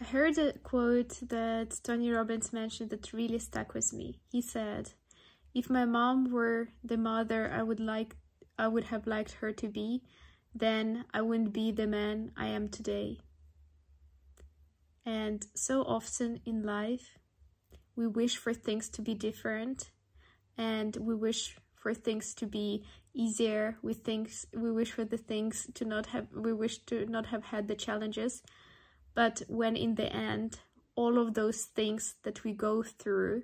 I heard a quote that Tony Robbins mentioned that really stuck with me. He said, "If my mom were the mother I would like I would have liked her to be, then I wouldn't be the man I am today." And so often in life, we wish for things to be different and we wish for things to be easier we think we wish for the things to not have we wish to not have had the challenges but when in the end, all of those things that we go through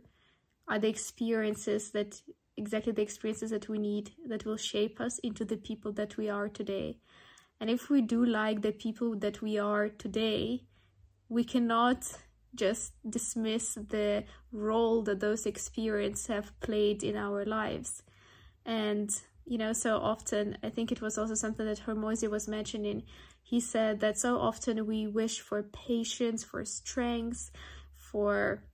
are the experiences that exactly the experiences that we need that will shape us into the people that we are today. And if we do like the people that we are today, we cannot just dismiss the role that those experiences have played in our lives. And, you know, so often, I think it was also something that Hormozi was mentioning he said that so often we wish for patience, for strength, for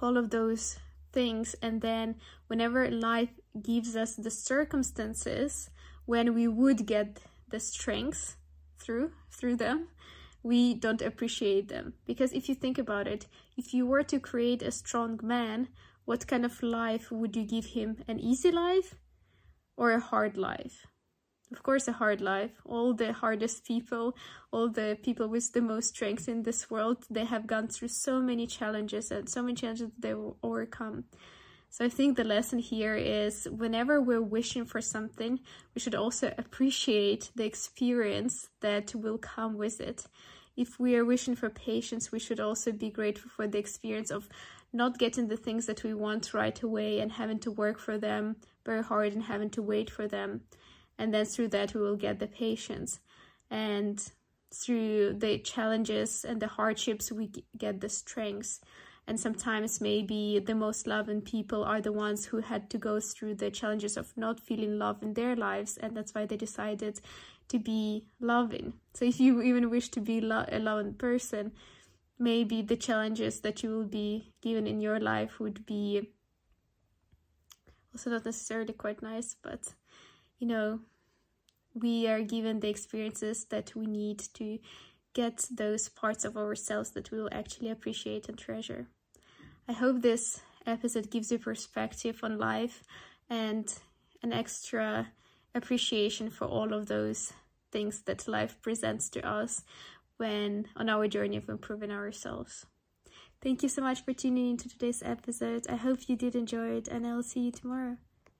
all of those things. And then whenever life gives us the circumstances when we would get the strength through through them, we don't appreciate them. Because if you think about it, if you were to create a strong man, what kind of life would you give him? An easy life or a hard life? of course, a hard life. All the hardest people, all the people with the most strength in this world, they have gone through so many challenges and so many challenges they will overcome. So I think the lesson here is whenever we're wishing for something, we should also appreciate the experience that will come with it. If we are wishing for patience, we should also be grateful for the experience of not getting the things that we want right away and having to work for them very hard and having to wait for them. And then through that we will get the patience. And through the challenges and the hardships we get the strengths and sometimes maybe the most loving people are the ones who had to go through the challenges of not feeling love in their lives and that's why they decided to be loving. So if you even wish to be lo- a loving person maybe the challenges that you will be given in your life would be also not necessarily quite nice but you know, we are given the experiences that we need to get those parts of ourselves that we will actually appreciate and treasure. I hope this episode gives you perspective on life and an extra appreciation for all of those things that life presents to us when on our journey of improving ourselves. Thank you so much for tuning into today's episode. I hope you did enjoy it, and I'll see you tomorrow.